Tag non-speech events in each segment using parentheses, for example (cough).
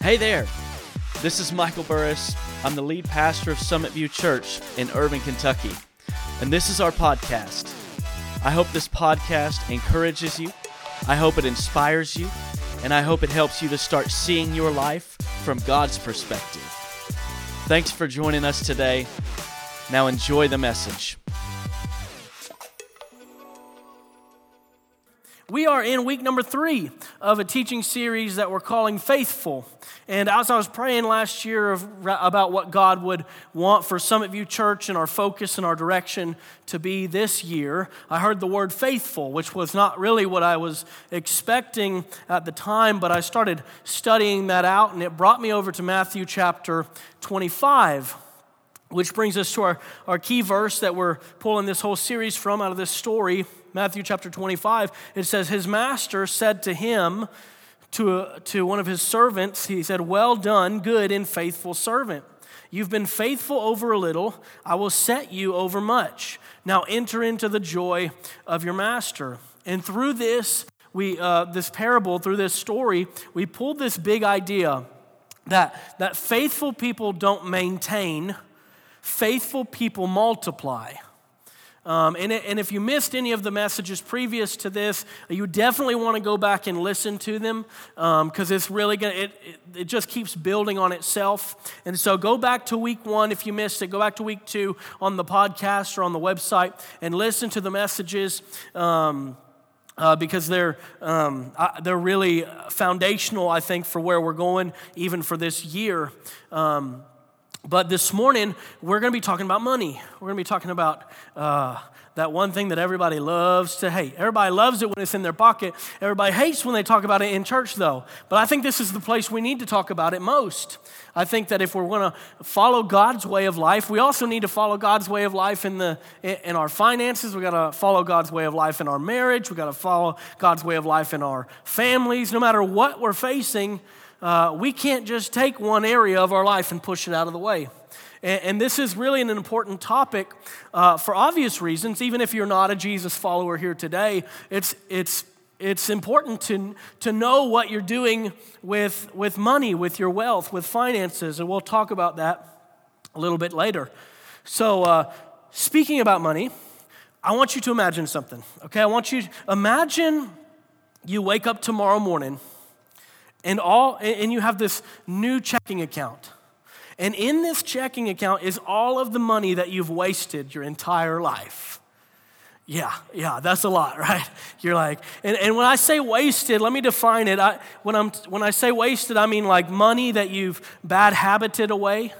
Hey there, this is Michael Burris. I'm the lead pastor of Summit View Church in Irvine, Kentucky, and this is our podcast. I hope this podcast encourages you, I hope it inspires you, and I hope it helps you to start seeing your life from God's perspective. Thanks for joining us today. Now enjoy the message. We are in week number three of a teaching series that we're calling Faithful. And as I was praying last year of, about what God would want for Summit View Church and our focus and our direction to be this year, I heard the word faithful, which was not really what I was expecting at the time, but I started studying that out, and it brought me over to Matthew chapter 25. Which brings us to our, our key verse that we're pulling this whole series from out of this story Matthew chapter 25, it says, His master said to him, to, to one of his servants, he said, Well done, good and faithful servant. You've been faithful over a little, I will set you over much. Now enter into the joy of your master. And through this, we, uh, this parable, through this story, we pulled this big idea that, that faithful people don't maintain, faithful people multiply. Um, and, it, and if you missed any of the messages previous to this, you definitely want to go back and listen to them because um, it's really going it, it, it just keeps building on itself. And so go back to week one if you missed it. Go back to week two on the podcast or on the website and listen to the messages. Um, uh, because they're, um, they're really foundational, I think, for where we're going, even for this year. Um, but this morning, we're going to be talking about money. We're going to be talking about uh, that one thing that everybody loves to hate. Everybody loves it when it's in their pocket. Everybody hates when they talk about it in church, though. But I think this is the place we need to talk about it most. I think that if we're going to follow God's way of life, we also need to follow God's way of life in, the, in our finances. We got to follow God's way of life in our marriage. We got to follow God's way of life in our families. No matter what we're facing, uh, we can't just take one area of our life and push it out of the way. And, and this is really an important topic uh, for obvious reasons. Even if you're not a Jesus follower here today, it's, it's, it's important to, to know what you're doing with, with money, with your wealth, with finances. And we'll talk about that a little bit later. So, uh, speaking about money, I want you to imagine something, okay? I want you to imagine you wake up tomorrow morning and all and you have this new checking account. And in this checking account is all of the money that you've wasted your entire life. Yeah, yeah, that's a lot, (laughs) right? You're like, and, and when I say wasted, let me define it. I, when, I'm, when I say wasted, I mean like money that you've bad habited away,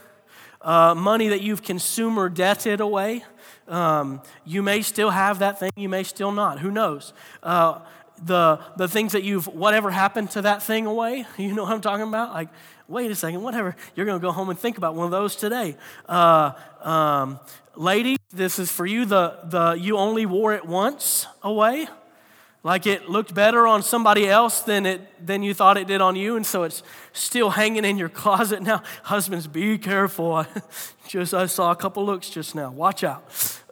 uh, money that you've consumer debted away. Um, you may still have that thing, you may still not. Who knows? Uh, the, the things that you've, whatever happened to that thing away. (laughs) You know what I'm talking about? Like, wait a second, whatever. You're going to go home and think about one of those today. Uh, um, lady, this is for you. The, the you only wore it once away. Like it looked better on somebody else than, it, than you thought it did on you, and so it's still hanging in your (laughs) closet now. Husbands, be careful. (laughs) Just I saw a couple looks just now. Watch out.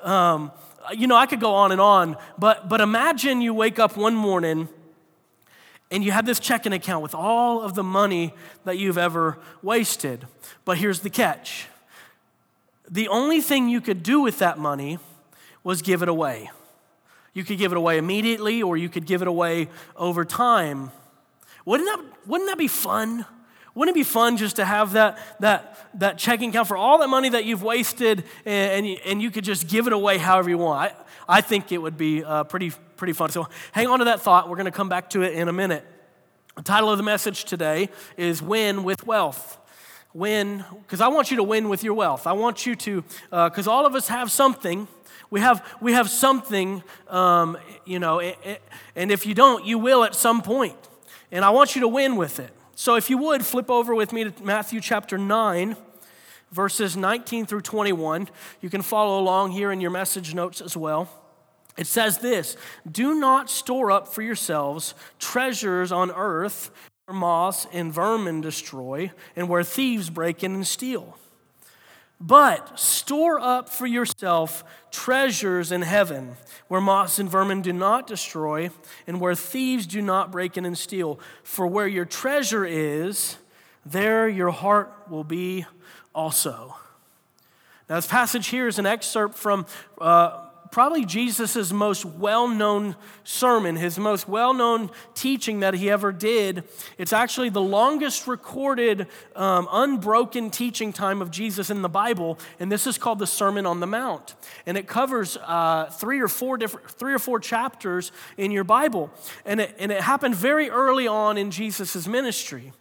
Um, you know, I could go on and on, but, but imagine you wake up one morning and you have this checking account with all of the money that you've ever wasted. But here's the catch the only thing you could do with that money was give it away. You could give it away immediately or you could give it away over time. Wouldn't that, wouldn't that be fun? Wouldn't it be fun just to have that, that, that checking account for all that money that you've wasted and, and, you, and you could just give it away however you want? I, I think it would be uh, pretty, pretty fun. So hang on to that thought. We're going to come back to it in a minute. The title of the message today is Win with Wealth. Win, because I want you to win with your wealth. I want you to, because uh, all of us have something. We have, we have something, um, you know, and if you don't, you will at some point. And I want you to win with it. So, if you would, flip over with me to Matthew chapter 9, verses 19 through 21. You can follow along here in your message notes as well. It says this Do not store up for yourselves treasures on earth where moths and vermin destroy, and where thieves break in and steal. But store up for yourself treasures in heaven, where moths and vermin do not destroy, and where thieves do not break in and steal. For where your treasure is, there your heart will be also. Now, this passage here is an excerpt from uh, probably Jesus' most well known sermon, his most well known teaching that he ever did. It's actually the longest recorded, um, unbroken teaching time of Jesus in the Bible, and this is called the Sermon on the Mount. And it covers uh, three or four different, three or four chapters in your Bible. And it, and it happened very early on in Jesus' ministry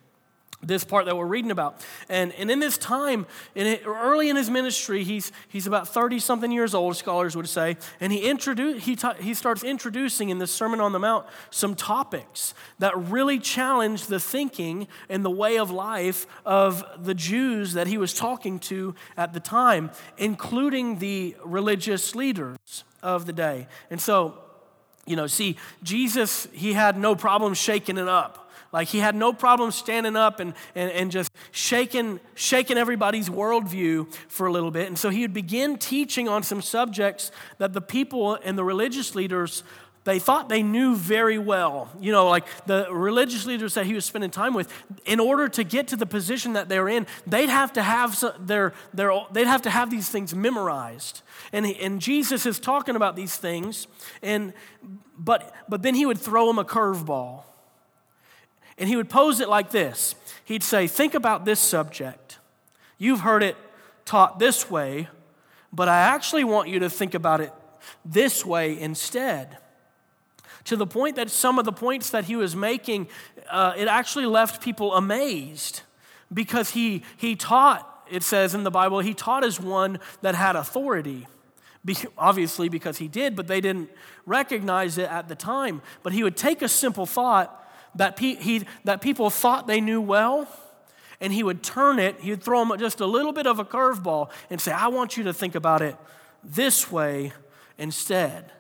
this part that we're reading about. And, and in this time, in it, early in his ministry, he's, he's about 30 something years old, scholars would say, and he, introduce, he, ta- he starts introducing in this Sermon on the Mount some topics that really challenge the thinking and the way of life of the Jews that he was talking to at the time, including the religious leaders of the day. And so, you know, see, Jesus, he had no problem shaking it up like he had no problem standing up and, and, and just shaking, shaking everybody's worldview for a little bit. And so he would begin teaching on some subjects that the people and the religious leaders they thought they knew very well. You know, like the religious leaders that he was spending time with, in order to get to the position that they're in, they'd have to have their, their they'd have to have these things memorized. And, and Jesus is talking about these things, and but but then he would throw them a curveball. And he would pose it like this He'd say, Think about this subject. You've heard it taught this way, but I actually want you to think about it this way instead. To the point that some of the points that he was making, uh, it actually left people amazed because he, he taught, it says in the Bible, he taught as one that had authority. Obviously, because he did, but they didn't recognize it at the time. But he would take a simple thought that, pe- he, that people thought they knew well, and he would turn it, he would throw them just a little bit of a curveball and say, I want you to think about it this way instead.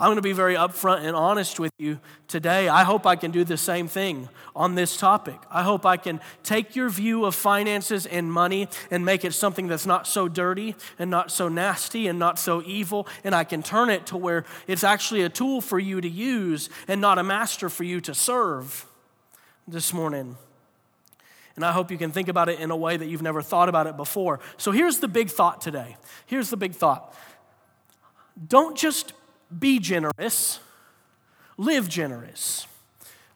I'm going to be very upfront and honest with you today. I hope I can do the same thing on this topic. I hope I can take your view of finances and money and make it something that's not so dirty and not so nasty and not so evil, and I can turn it to where it's actually a tool for you to use and not a master for you to serve this morning. And I hope you can think about it in a way that you've never thought about it before. So here's the big thought today. Here's the big thought. Don't just be generous, live generous.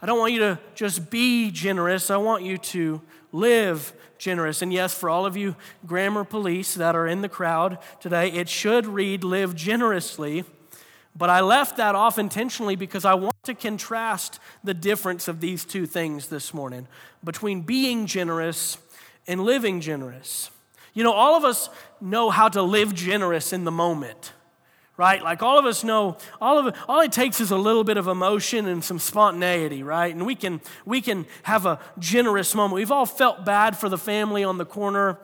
I don't want you to just be generous, I want you to live generous. And yes, for all of you grammar police that are in the crowd today, it should read live generously. But I left that off intentionally because I want to contrast the difference of these two things this morning between being generous and living generous. You know, all of us know how to live generous in the moment right? Like all of us know, all of all it takes is a little bit of emotion and some spontaneity, right? And we can we can have a generous moment. We've all felt bad for the family on the corner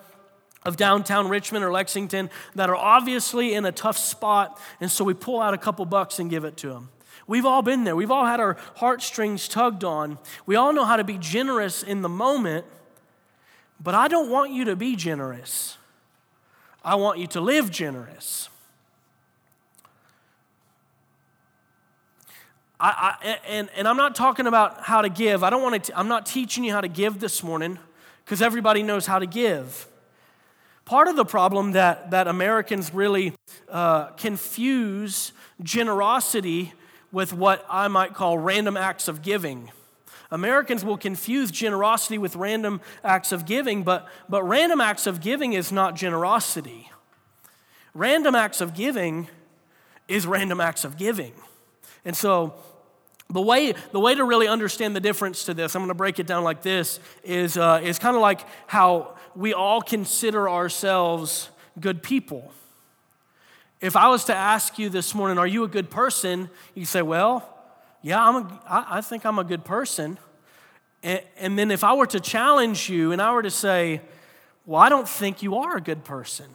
of downtown Richmond or Lexington that are obviously in a tough spot, and so we pull out a couple bucks and give it to them. We've all been there. We've all had our heartstrings tugged on. We all know how to be generous in the moment, but I don't want you to be generous. I want you to live generous. I, I, and, and I'm not talking about how to give. I don't want to, I'm not teaching you how to give this morning because everybody knows how to give. Part of the problem that, that Americans really uh, confuse generosity with what I might call random acts of giving. Americans will confuse generosity with random acts of giving, but, but random acts of giving is not generosity. Random acts of giving is random acts of giving. And so the way, the way to really understand the difference to this, I'm going to break it down like this, is, uh, is kind of like how we all consider ourselves good people. If I was to ask you this morning, are you a good person? You say, well, yeah, I'm a, I, I think I'm a good person. And, and then if I were to challenge you and I were to say, well, I don't think you are a good person,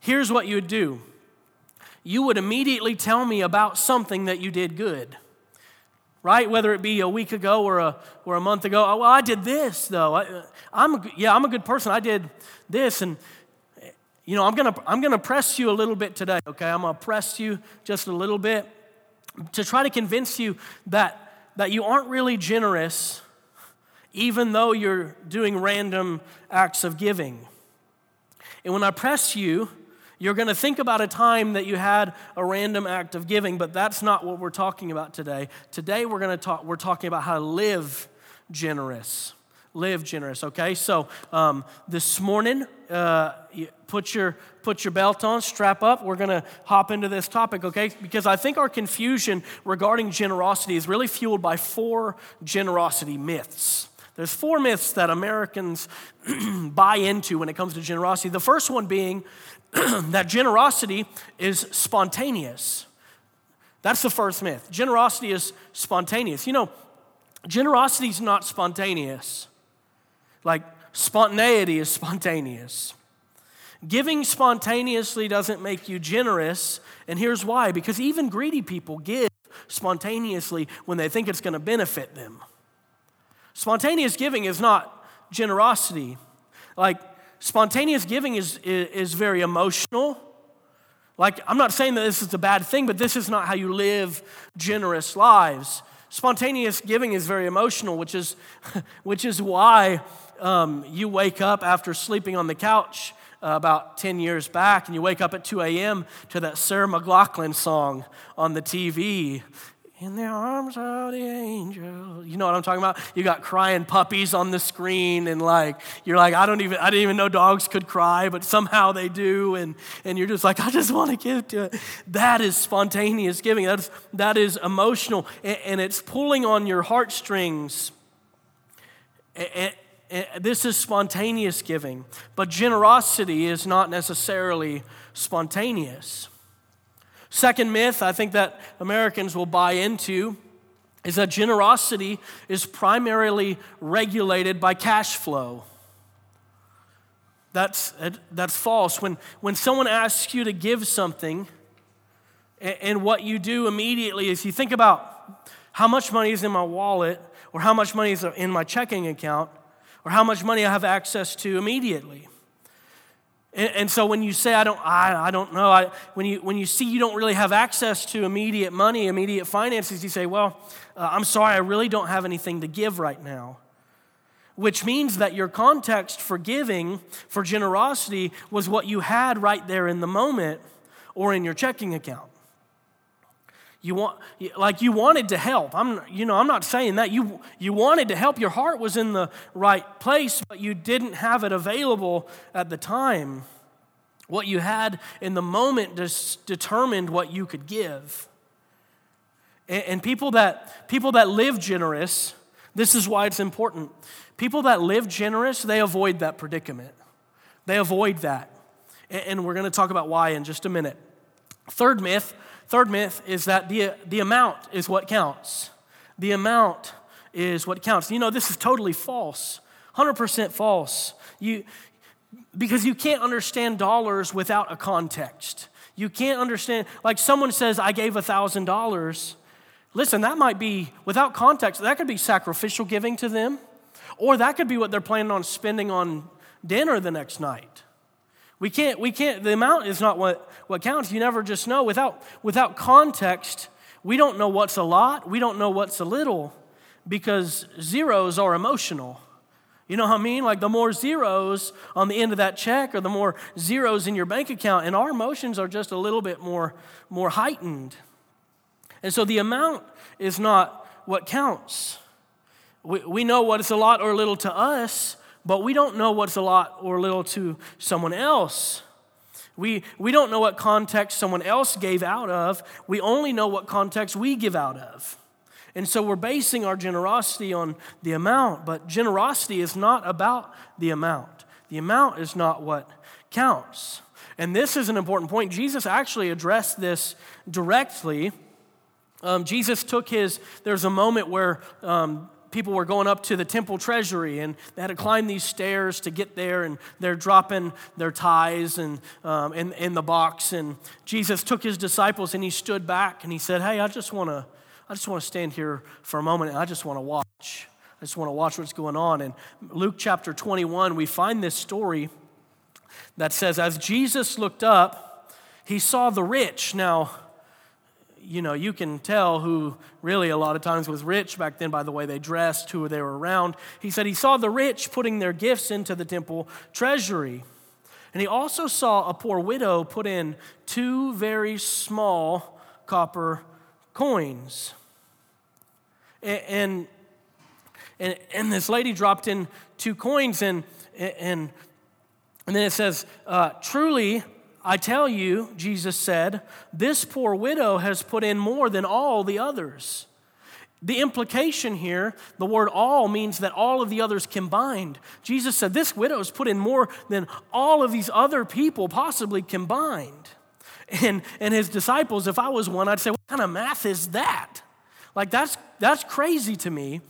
here's what you would do you would immediately tell me about something that you did good right? Whether it be a week ago or a, or a month ago. Oh, well, I did this, though. I, am a, yeah, I'm a good person. I did this. And, you know, I'm gonna, I'm gonna press you a little bit today, okay? I'm gonna press you just a little bit to try to convince you that, that you aren't really generous even though you're doing random acts of giving. And when I press you, you're going to think about a time that you had a random act of giving, but that's not what we're talking about today. Today we're going to talk we're talking about how to live generous. Live generous, okay? So um, this morning, uh, put your put your belt on, strap up. We're going to hop into this topic, okay? Because I think our confusion regarding generosity is really fueled by four generosity myths. There's four myths that Americans (clears throat) buy into when it comes to generosity. The first one being (clears throat) that generosity is spontaneous. That's the first myth. Generosity is spontaneous. You know, generosity is not spontaneous. Like, spontaneity is spontaneous. Giving spontaneously doesn't make you generous, and here's why because even greedy people give spontaneously when they think it's going to benefit them. Spontaneous giving is not generosity. Like, spontaneous giving is, is, is, very emotional. Like, I'm not saying that this is a bad thing, but this is not how you live generous lives. Spontaneous giving is very emotional, which is, (laughs) which is why um, you wake up after sleeping on the couch uh, about 10 years back and you wake up at 2 a.m. to that Sarah McLachlan song on the TV in the arms of the angel. You know what I'm talking about? You got crying puppies on the screen, and like you're like, I don't even I didn't even know dogs could cry, but somehow they do, and and you're just like, I just want to give to it. That is spontaneous giving. That is that is emotional, and, and it's pulling on your heartstrings. And, and this is spontaneous giving, but generosity is not necessarily spontaneous. Second myth I think that Americans will buy into is that generosity is primarily regulated by cash flow. That's, that's false. When, when someone asks you to give something, and, and what you do immediately is you think about how much money is in my wallet, or how much money is in my checking account, or how much money I have access to immediately. And, and so when you say, I don't, I, I don't know, I, when, you, when you see you don't really have access to immediate money, immediate finances, you say, Well, uh, I'm sorry, I really don't have anything to give right now. Which means that your context for giving, for generosity, was what you had right there in the moment or in your checking account. You want, like you wanted to help. I'm, you know, I'm not saying that. You, you wanted to help. Your heart was in the right place, but you didn't have it available at the time. What you had in the moment just determined what you could give. And, and people that people that live generous, this is why it's important. People that live generous, they avoid that predicament. They avoid that. And, and we're going to talk about why in just a minute. Third myth Third myth is that the, the amount is what counts. The amount is what counts. You know, this is totally false, 100% false. You, because you can't understand dollars without a context. You can't understand, like someone says, I gave $1,000. Listen, that might be, without context, that could be sacrificial giving to them, or that could be what they're planning on spending on dinner the next night. We can't, we can't, the amount is not what, what counts. You never just know. Without, without context, we don't know what's a lot, we don't know what's a little, because zeros are emotional. You know what I mean? Like the more zeros on the end of that check or the more zeros in your bank account, and our emotions are just a little bit more, more heightened. And so the amount is not what counts. We, we know what is a lot or a little to us, but we don't know what's a lot or little to someone else. We, we don't know what context someone else gave out of. We only know what context we give out of. And so we're basing our generosity on the amount, but generosity is not about the amount. The amount is not what counts. And this is an important point. Jesus actually addressed this directly. Um, Jesus took his, there's a moment where um, people were going up to the temple treasury and they had to climb these stairs to get there and they're dropping their tithes and um, in, in the box. And jesus took his disciples and he stood back and he said hey i just want to i just want to stand here for a moment and i just want to watch. I just want to watch what's going on. And luke chapter 21 we find this story that says, As Jesus looked up, he saw the rich. Now, you know, you can tell who really a lot of times was rich back then by the way they dressed, who they were around. He said he saw the rich putting their gifts into the temple treasury. And he also saw a poor widow put in two very small copper coins. And, and, and this lady dropped in two coins, and, and, and then it says, uh, Truly, I tell you, Jesus said, this poor widow has put in more than all the others. The implication here, the word all means that all of the others combined. Jesus said, This widow has put in more than all of these other people possibly combined. And, and his disciples, if I was one, I'd say, What kind of math is that? Like, that's, that's crazy to me.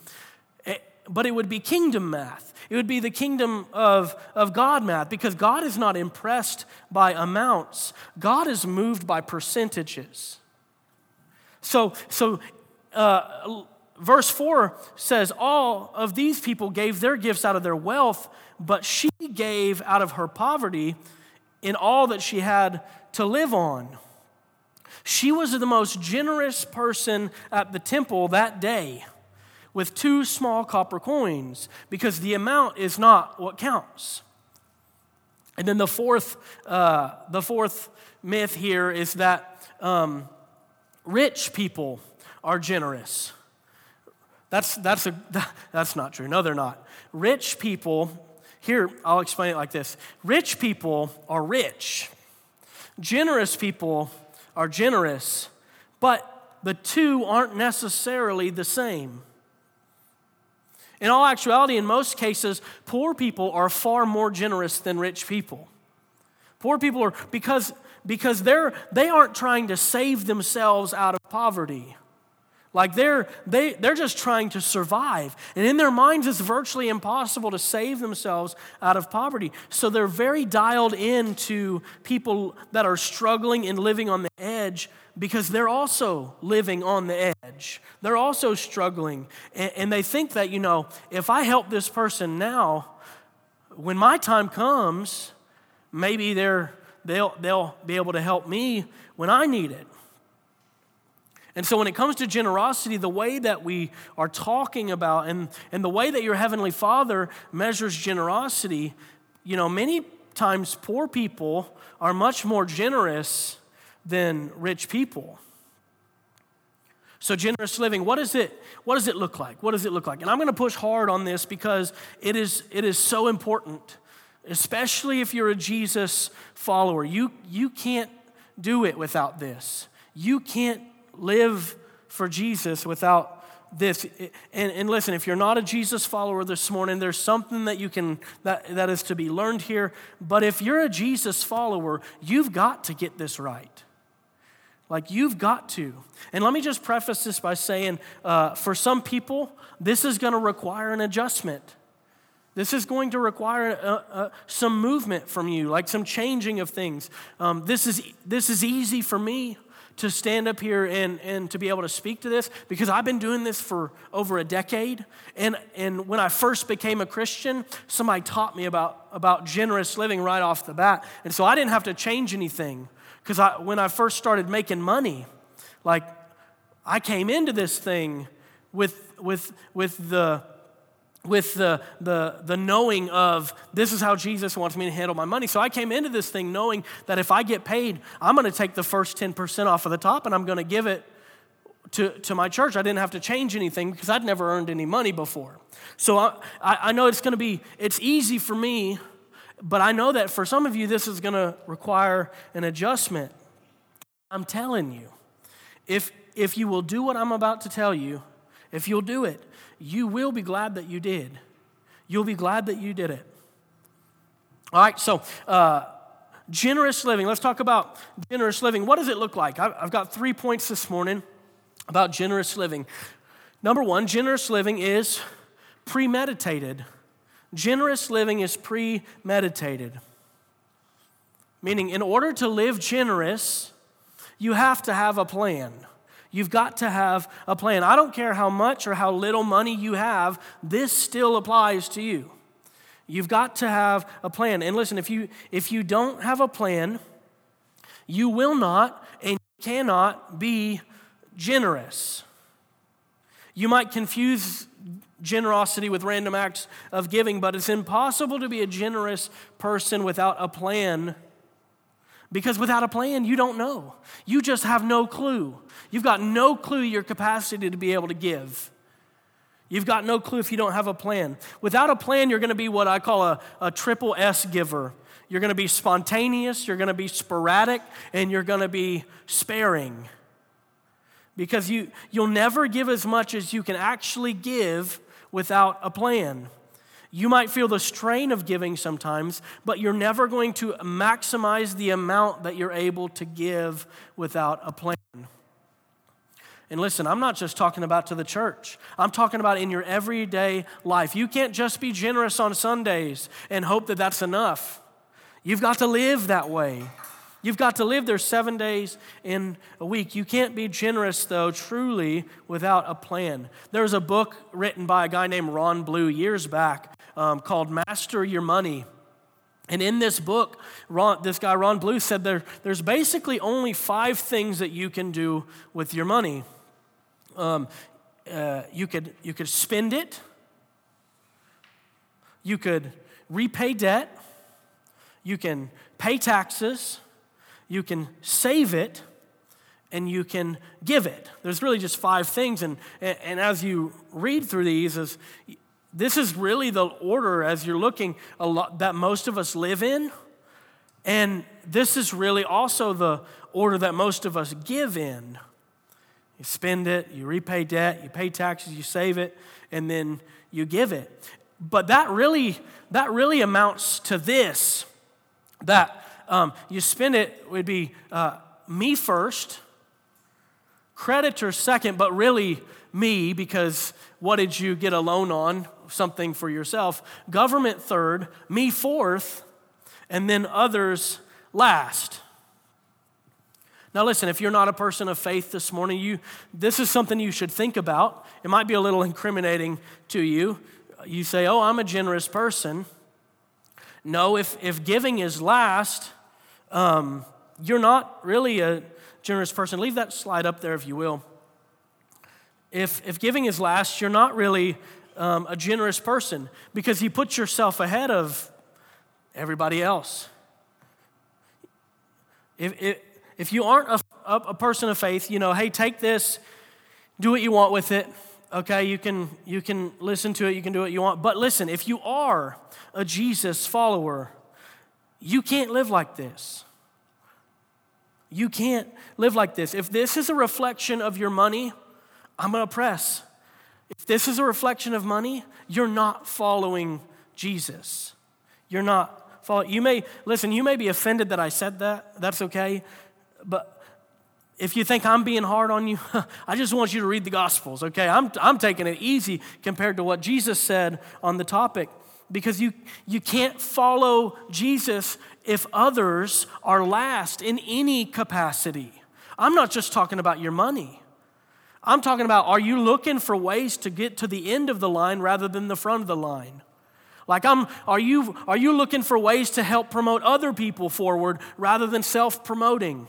But it would be kingdom math. It would be the kingdom of, of God math because God is not impressed by amounts, God is moved by percentages. So, so uh, verse 4 says, All of these people gave their gifts out of their wealth, but she gave out of her poverty in all that she had to live on. She was the most generous person at the temple that day with two small copper coins because the amount is not what counts. And then the fourth, uh, the fourth myth here is that um, rich people are generous. That's, that's, a, (laughs) that's not true. No, they're not. Rich people, here, I'll explain it like this rich people are rich, generous people are generous, but the two aren't necessarily the same. In all actuality, in most cases, poor people are far more generous than rich people. Poor people are because, because they're, they aren't trying to save themselves out of poverty. Like they're, they, they're just trying to survive. And in their minds, it's virtually impossible to save themselves out of poverty. So they're very dialed in to people that are struggling and living on the edge because they're also living on the edge. They're also struggling. And, and they think that, you know, if I help this person now, when my time comes, maybe they're, they'll, they'll be able to help me when I need it. And so, when it comes to generosity, the way that we are talking about and, and the way that your Heavenly Father measures generosity, you know, many times poor people are much more generous than rich people. So, generous living, what, is it, what does it look like? What does it look like? And I'm going to push hard on this because it is, it is so important, especially if you're a Jesus follower. You, you can't do it without this. You can't live for Jesus without this. And, and listen, if you're not a Jesus follower this morning, there's something that you can that, that is to be learned here. But if you're a Jesus follower, you've got to get this right. Like you've got to. And let me just preface this by saying uh, for some people, this is going to require an adjustment. This is going to require uh, uh, some movement from you, like some changing of things. Um, this, is, this is easy for me to stand up here and, and to be able to speak to this because I've been doing this for over a decade. And, and when I first became a Christian, somebody taught me about, about generous living right off the bat. And so I didn't have to change anything because I, when I first started making money, like I came into this thing with, with, with the with the, the, the knowing of this is how Jesus wants me to handle my money. So I came into this thing knowing that if I get paid, I'm going to take the first 10% off of the top and I'm going to give it to, to my church. I didn't have to change anything because I'd never earned any money before. So I, I know it's going to be, it's easy for me, but I know that for some of you, this is going to require an adjustment. I'm telling you, if, if you will do what I'm about to tell you, if you'll do it, you will be glad that you did. You'll be glad that you did it. All right, so uh, generous living. Let's talk about generous living. What does it look like? I've got three points this morning about generous living. Number one, generous living is premeditated. Generous living is premeditated. Meaning, in order to live generous, you have to have a plan. You've got to have a plan. I don't care how much or how little money you have, this still applies to you. You've got to have a plan. And listen, if you if you don't have a plan, you will not and cannot be generous. You might confuse generosity with random acts of giving, but it's impossible to be a generous person without a plan. Because without a plan, you don't know. You just have no clue. You've got no clue your capacity to be able to give. You've got no clue if you don't have a plan. Without a plan, you're going to be what I call a, a triple S giver. You're going to be spontaneous, you're going to be sporadic, and you're going to be sparing. Because you, you'll never give as much as you can actually give without a plan. You might feel the strain of giving sometimes, but you're never going to maximize the amount that you're able to give without a plan. And listen, I'm not just talking about to the church. I'm talking about in your everyday life. You can't just be generous on Sundays and hope that that's enough. You've got to live that way. You've got to live there seven days in a week. You can't be generous, though, truly, without a plan. There's a book written by a guy named Ron Blue years back um, called Master Your Money. And in this book, Ron, this guy, Ron Blue, said there, there's basically only five things that you can do with your money. Um, uh, you, could, you could spend it, you could repay debt, you can pay taxes, you can save it, and you can give it. There's really just five things. And, and as you read through these, is, this is really the order as you're looking a lot, that most of us live in. And this is really also the order that most of us give in. You spend it, you repay debt, you pay taxes, you save it, and then you give it. But that really, that really amounts to this that um, you spend it would be uh, me first, creditor second, but really me because what did you get a loan on? Something for yourself. Government third, me fourth, and then others last. Now, listen, if you're not a person of faith this morning, you, this is something you should think about. It might be a little incriminating to you. You say, Oh, I'm a generous person. No, if, if giving is last, um, you're not really a generous person. Leave that slide up there if you will. If, if giving is last, you're not really um, a generous person because you put yourself ahead of everybody else. If, if, if you aren't a, a, person of faith, you know, hey, take this, do what you want with it. Okay, you can you can listen to it, you can do what you want. But listen, if you are a Jesus follower, you can't live like this. You can't live like this. If this is a reflection of your money, I'm to press. If this is a reflection of money, you're not following Jesus. You're not following. You may, listen, you may be offended that I said that. That's okay. But if you think I'm being hard on you, (laughs) I just want you to read the Gospels, okay? I'm, I'm taking it easy compared to what Jesus said on the topic because you, you can't follow Jesus if others are last in any capacity. I'm not just talking about your money. I'm talking about are you looking for ways to get to the end of the line rather than the front of the line? Like I'm are you are you looking for ways to help promote other people forward rather than self-promoting?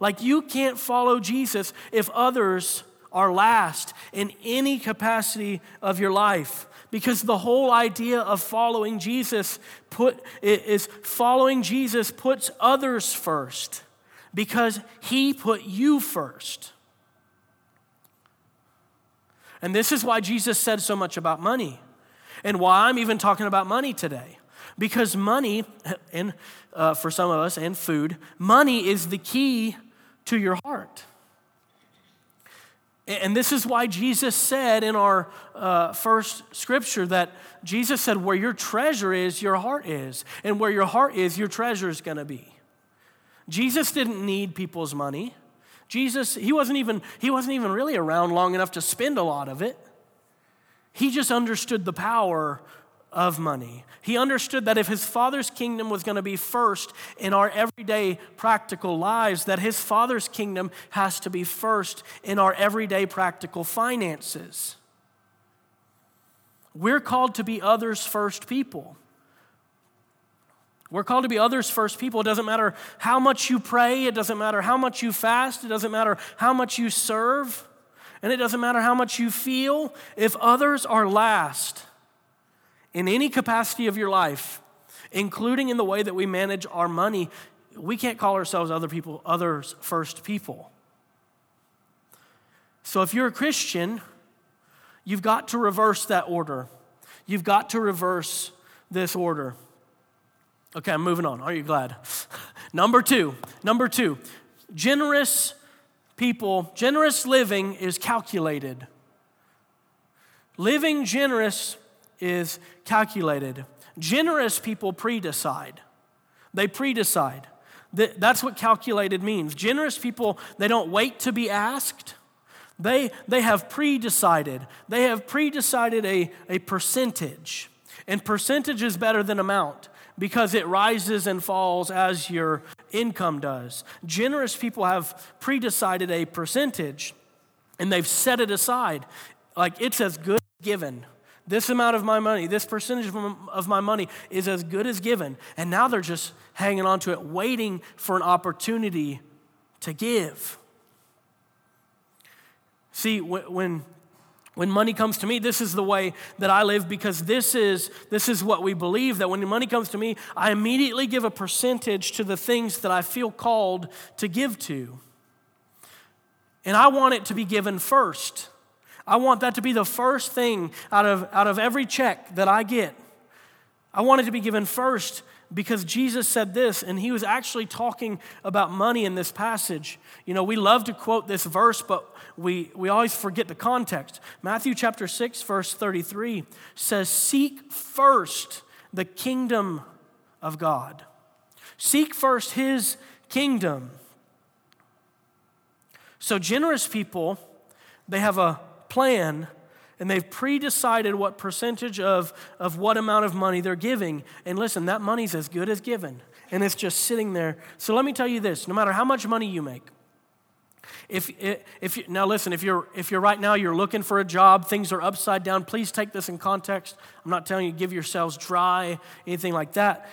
Like you can't follow Jesus if others are last in any capacity of your life because the whole idea of following Jesus put is following Jesus puts others first because he put you first. And this is why Jesus said so much about money and why I'm even talking about money today. Because money, (laughs) and uh, for some of us, and food, money is the key to your heart. And this is why Jesus said in our uh, first scripture that Jesus said, Where your treasure is, your heart is. And where your heart is, your treasure is going to be. Jesus didn't need people's money. Jesus, he wasn't even, he wasn't even really around long enough to spend a lot of it. He just understood the power of money. He understood that if his father's kingdom was going to be first in our everyday practical lives, that his father's kingdom has to be first in our everyday practical finances. We're called to be others first people. We're called to be others first people. It doesn't matter how much you pray, it doesn't matter how much you fast, it doesn't matter how much you serve, and it doesn't matter how much you feel. If others are last in any capacity of your life, including in the way that we manage our money, we can't call ourselves other people, others first people. So if you're a Christian, you've got to reverse that order. You've got to reverse this order. Okay, I'm moving on. Are you glad? (laughs) number two, number two, generous people, generous living is calculated. Living generous is calculated. Generous people pre-decide. They pre-decide. That's what calculated means. Generous people, they don't wait to be asked. They, they have pre-decided. They have pre-decided a, a percentage. And percentage is better than amount because it rises and falls as your income does. Generous people have pre-decided a percentage and they've set it aside. Like it's as good as given. This amount of my money, this percentage of my money is as good as given. And now they're just hanging on to it, waiting for an opportunity to give. See, when, when money comes to me, this is the way that I live because this is, this is what we believe that when money comes to me, I immediately give a percentage to the things that I feel called to give to. And I want it to be given first. I want that to be the first thing out of, out of every check that I get. I want it to be given first because Jesus said this, and he was actually talking about money in this passage. You know, we love to quote this verse, but we, we always forget the context. Matthew chapter 6, verse 33 says, Seek first the kingdom of God. Seek first his kingdom. So, generous people, they have a plan and they've pre decided what percentage of, of what amount of money they're giving. And listen, that money's as good as given, and it's just sitting there. So let me tell you this no matter how much money you make, if, if you, now listen, if you're, if you're right now, you're looking for a job, things are upside down, please take this in context. I'm not telling you give yourselves dry, anything like that.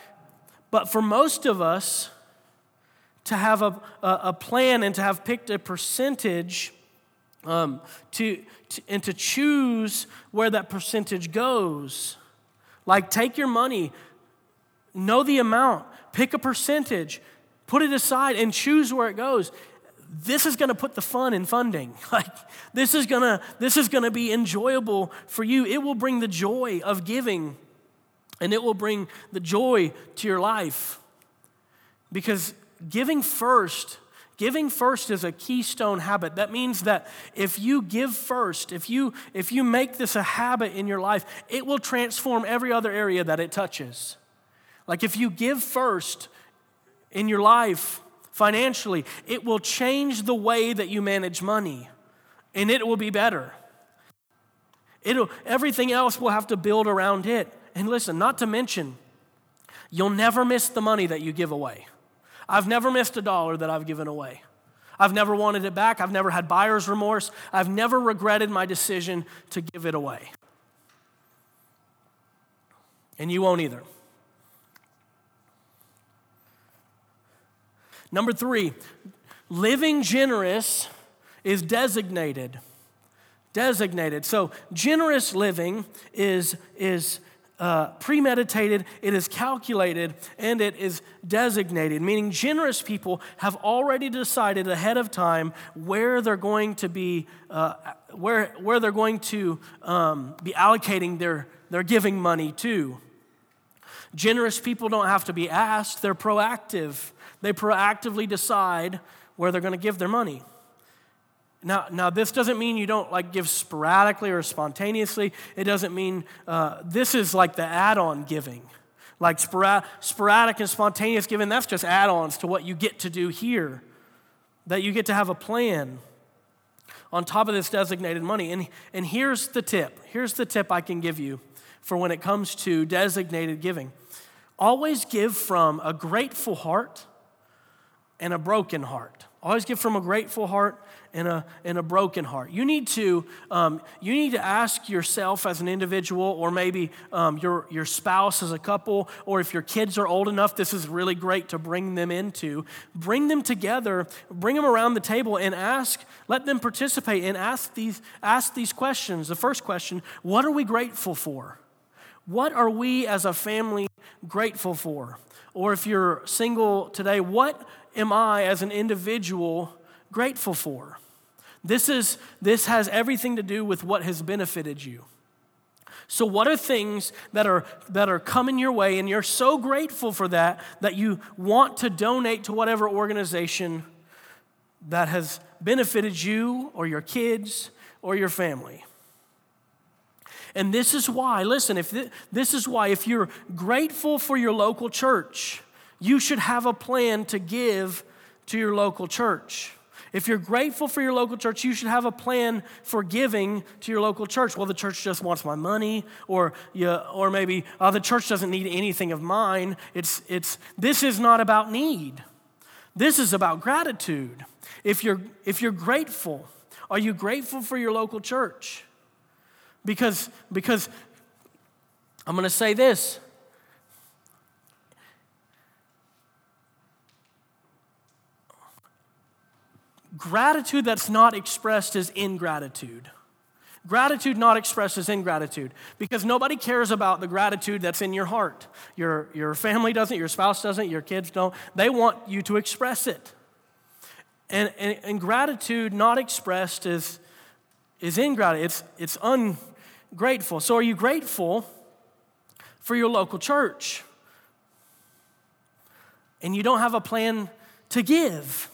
But for most of us, to have a, a, a plan and to have picked a percentage um, to, to, and to choose where that percentage goes. Like, take your money, know the amount, pick a percentage, put it aside, and choose where it goes. This is going to put the fun in funding. (laughs) Like, this is going to this is going to be enjoyable for you. It will bring the joy of giving, and it will bring the joy to your life. Because giving first Giving first is a keystone habit. That means that if you give first, if you if you make this a habit in your life, it will transform every other area that it touches. Like if you give first in your life financially, it will change the way that you manage money and it will be better. It'll, everything else will have to build around it. And listen, not to mention, you'll never miss the money that you give away. I've never missed a dollar that I've given away. I've never wanted it back. I've never had buyer's remorse. I've never regretted my decision to give it away. And you won't either. Number three, living generous is designated. Designated. So, generous living is, is uh, premeditated, it is calculated, and it is designated, meaning generous people have already decided ahead of time where they're going to be, uh, where, where they're going to um, be allocating their, their giving money to. Generous people don't have to be asked, they're proactive. They proactively decide where they're going to give their money. Now, now this doesn't mean you don't like give sporadically or spontaneously. It doesn't mean uh, this is like the add-on giving, like sporadic, and spontaneous giving. That's just add-ons to what you get to do here. That you get to have a plan on top of this designated money. And, and here's the tip. Here's the tip I can give you for when it comes to designated giving. Always give from a grateful heart and a broken heart. Always give from a grateful heart and a, and a broken heart. You need to, um, you need to ask yourself as an individual, or maybe um, your, your spouse as a couple, or if your kids are old enough, this is really great to bring them into. Bring them together, bring them around the table, and ask, let them participate and ask these, ask these questions. The first question What are we grateful for? What are we as a family grateful for? Or if you're single today, what am I as an individual grateful for? This, is, this has everything to do with what has benefited you. So, what are things that are, that are coming your way, and you're so grateful for that that you want to donate to whatever organization that has benefited you or your kids or your family? And this is why, listen, if th- this is why, if you're grateful for your local church, you should have a plan to give to your local church. If you're grateful for your local church, you should have a plan for giving to your local church. Well, the church just wants my money, or, you, or maybe uh, the church doesn't need anything of mine. It's, it's, this is not about need, this is about gratitude. If you're, if you're grateful, are you grateful for your local church? Because, because I'm going to say this. Gratitude that's not expressed is ingratitude. Gratitude not expressed is ingratitude because nobody cares about the gratitude that's in your heart. Your, your family doesn't, your spouse doesn't, your kids don't. They want you to express it. And, and, and gratitude not expressed is, is ingratitude, it's, it's un, grateful. So, are you grateful for your local church? And you don't have a plan to give.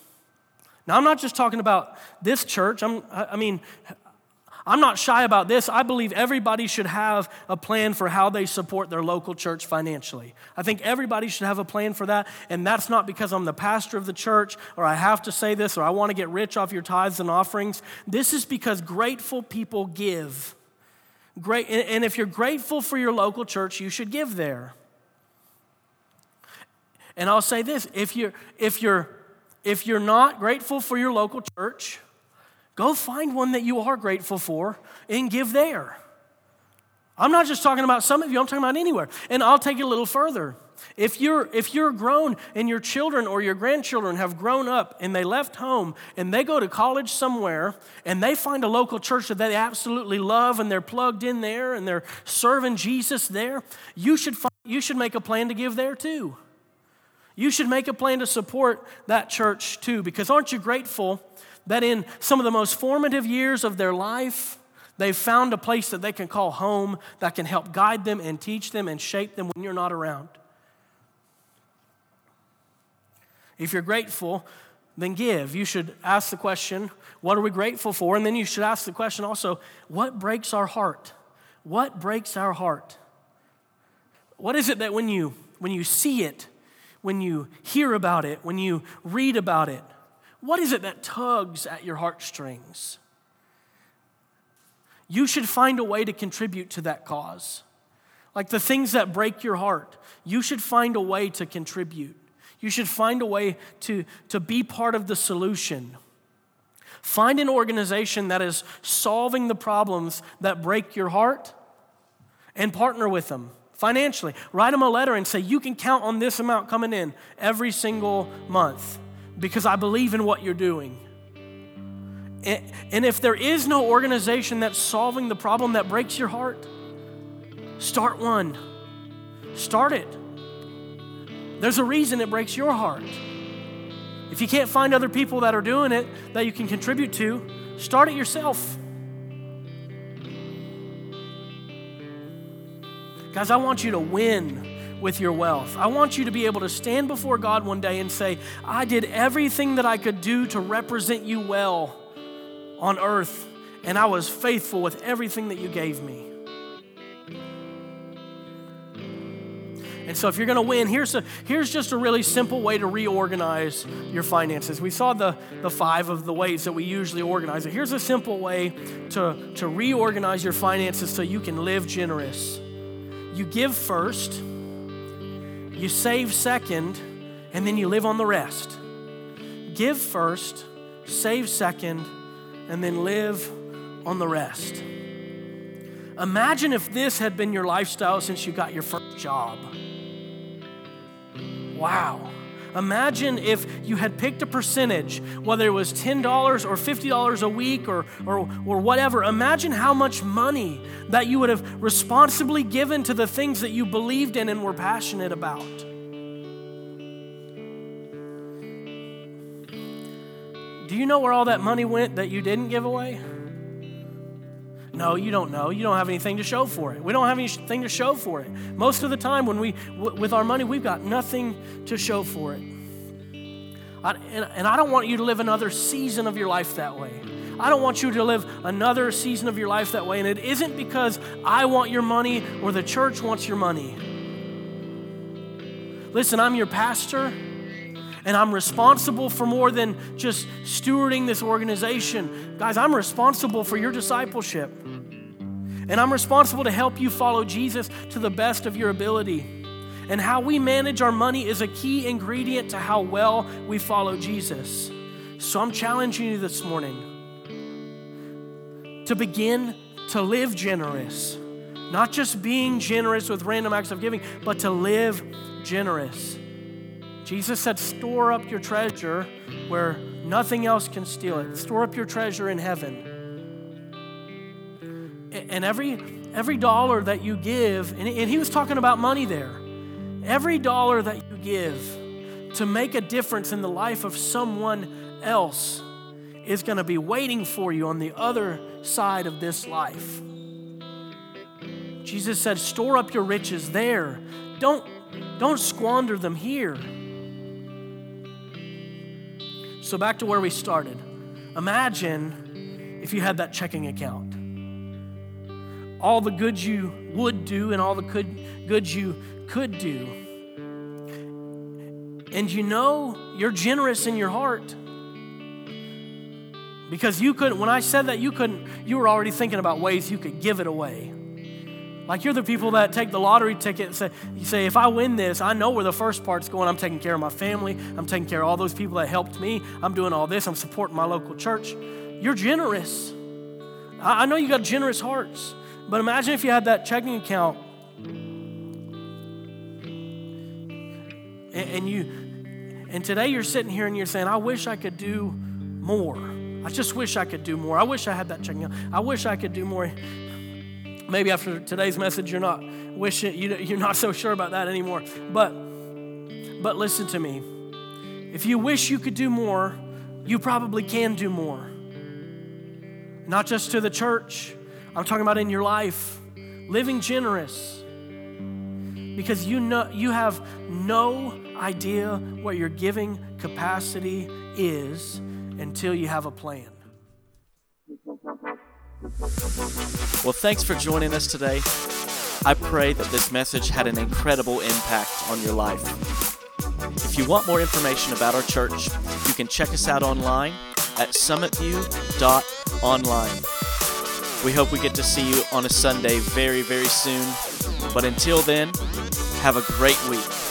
Now, I'm not just talking about this church. I'm, I mean, I'm not shy about this. I believe everybody should have a plan for how they support their local church financially. I think everybody should have a plan for that. And that's not because I'm the pastor of the church or I have to say this or I want to get rich off your tithes and offerings. This is because grateful people give. Great, and if you're grateful for your local church, you should give there. And I'll say this if you're, if you're, if you're not grateful for your local church, go find one that you are grateful for and give there. I'm not just talking about some of you, I'm talking about anywhere. And I'll take it a little further. If you're, if you're grown and your children or your grandchildren have grown up and they left home and they go to college somewhere and they find a local church that they absolutely love and they're plugged in there and they're serving Jesus there, you should, find, you should make a plan to give there too. You should make a plan to support that church too because aren't you grateful that in some of the most formative years of their life, They've found a place that they can call home that can help guide them and teach them and shape them when you're not around. If you're grateful, then give. You should ask the question, what are we grateful for? And then you should ask the question also, what breaks our heart? What breaks our heart? What is it that when you when you see it, when you hear about it, when you read about it, what is it that tugs at your heartstrings? You should find a way to contribute to that cause. Like the things that break your heart, you should find a way to contribute. You should find a way to, to be part of the solution. Find an organization that is solving the problems that break your heart and partner with them financially. Write them a letter and say, You can count on this amount coming in every single month because I believe in what you're doing. And if there is no organization that's solving the problem that breaks your heart, start one. Start it. There's a reason it breaks your heart. If you can't find other people that are doing it that you can contribute to, start it yourself. Guys, I want you to win with your wealth. I want you to be able to stand before God one day and say, I did everything that I could do to represent you well on earth, and I was faithful with everything that you gave me. And so, if you're going to win, here's, a, here's just a really simple way to reorganize your finances. We saw the, the five of the ways that we usually organize it. Here's a simple way to, to reorganize your finances so you can live generous. You give first, you save second, and then you live on the rest. give first, save second, and then live on the rest. Imagine if this had been your lifestyle since you got your first job. Wow. Imagine if you had picked a percentage, whether it was $10 or $50 a week or, or, or whatever. Imagine how much money that you would have responsibly given to the things that you believed in and were passionate about. Do you know where all that money went that you didn't give away? No, you don't know. You don't have anything to show for it. We don't have anything to show for it. Most of the time, when we, with our money, we've got nothing to show for it. I, and, and I don't want you to live another season of your life that way. I don't want you to live another season of your life that way. And it isn't because I want your money or the church wants your money. Listen, I'm your pastor and I'm responsible for more than just stewarding this organization. Guys, I'm responsible for your discipleship. And I'm responsible to help you follow Jesus to the best of your ability. And how we manage our money is a key ingredient to how well we follow Jesus. So I'm challenging you this morning to begin to live generous. Not just being generous with random acts of giving, but to live generous. Jesus said, Store up your treasure where nothing else can steal it. Store up your treasure in heaven. And every, every dollar that you give, and he was talking about money there, every dollar that you give to make a difference in the life of someone else is going to be waiting for you on the other side of this life. Jesus said, Store up your riches there. Don't, don't squander them here. So, back to where we started. Imagine if you had that checking account. All the good you would do and all the good, good you could do. And you know you're generous in your heart. Because you couldn't, when I said that, you couldn't, you were already thinking about ways you could give it away. Like you're the people that take the lottery ticket and say, you say, if I win this, I know where the first part's going. I'm taking care of my family. I'm taking care of all those people that helped me. I'm doing all this. I'm supporting my local church. You're generous. I, I know you got generous hearts, but imagine if you had that checking account and, and you, and today you're sitting here and you're saying, I wish I could do more. I just wish I could do more. I wish I had that checking account. I wish I could do more. Maybe after today's message, you're not wishing you're not so sure about that anymore. But but listen to me. If you wish you could do more, you probably can do more. Not just to the church. I'm talking about in your life, living generous. Because you know you have no idea what your giving capacity is until you have a plan. Well, thanks for joining us today. I pray that this message had an incredible impact on your life. If you want more information about our church, you can check us out online at summitview.online. We hope we get to see you on a Sunday very, very soon. But until then, have a great week.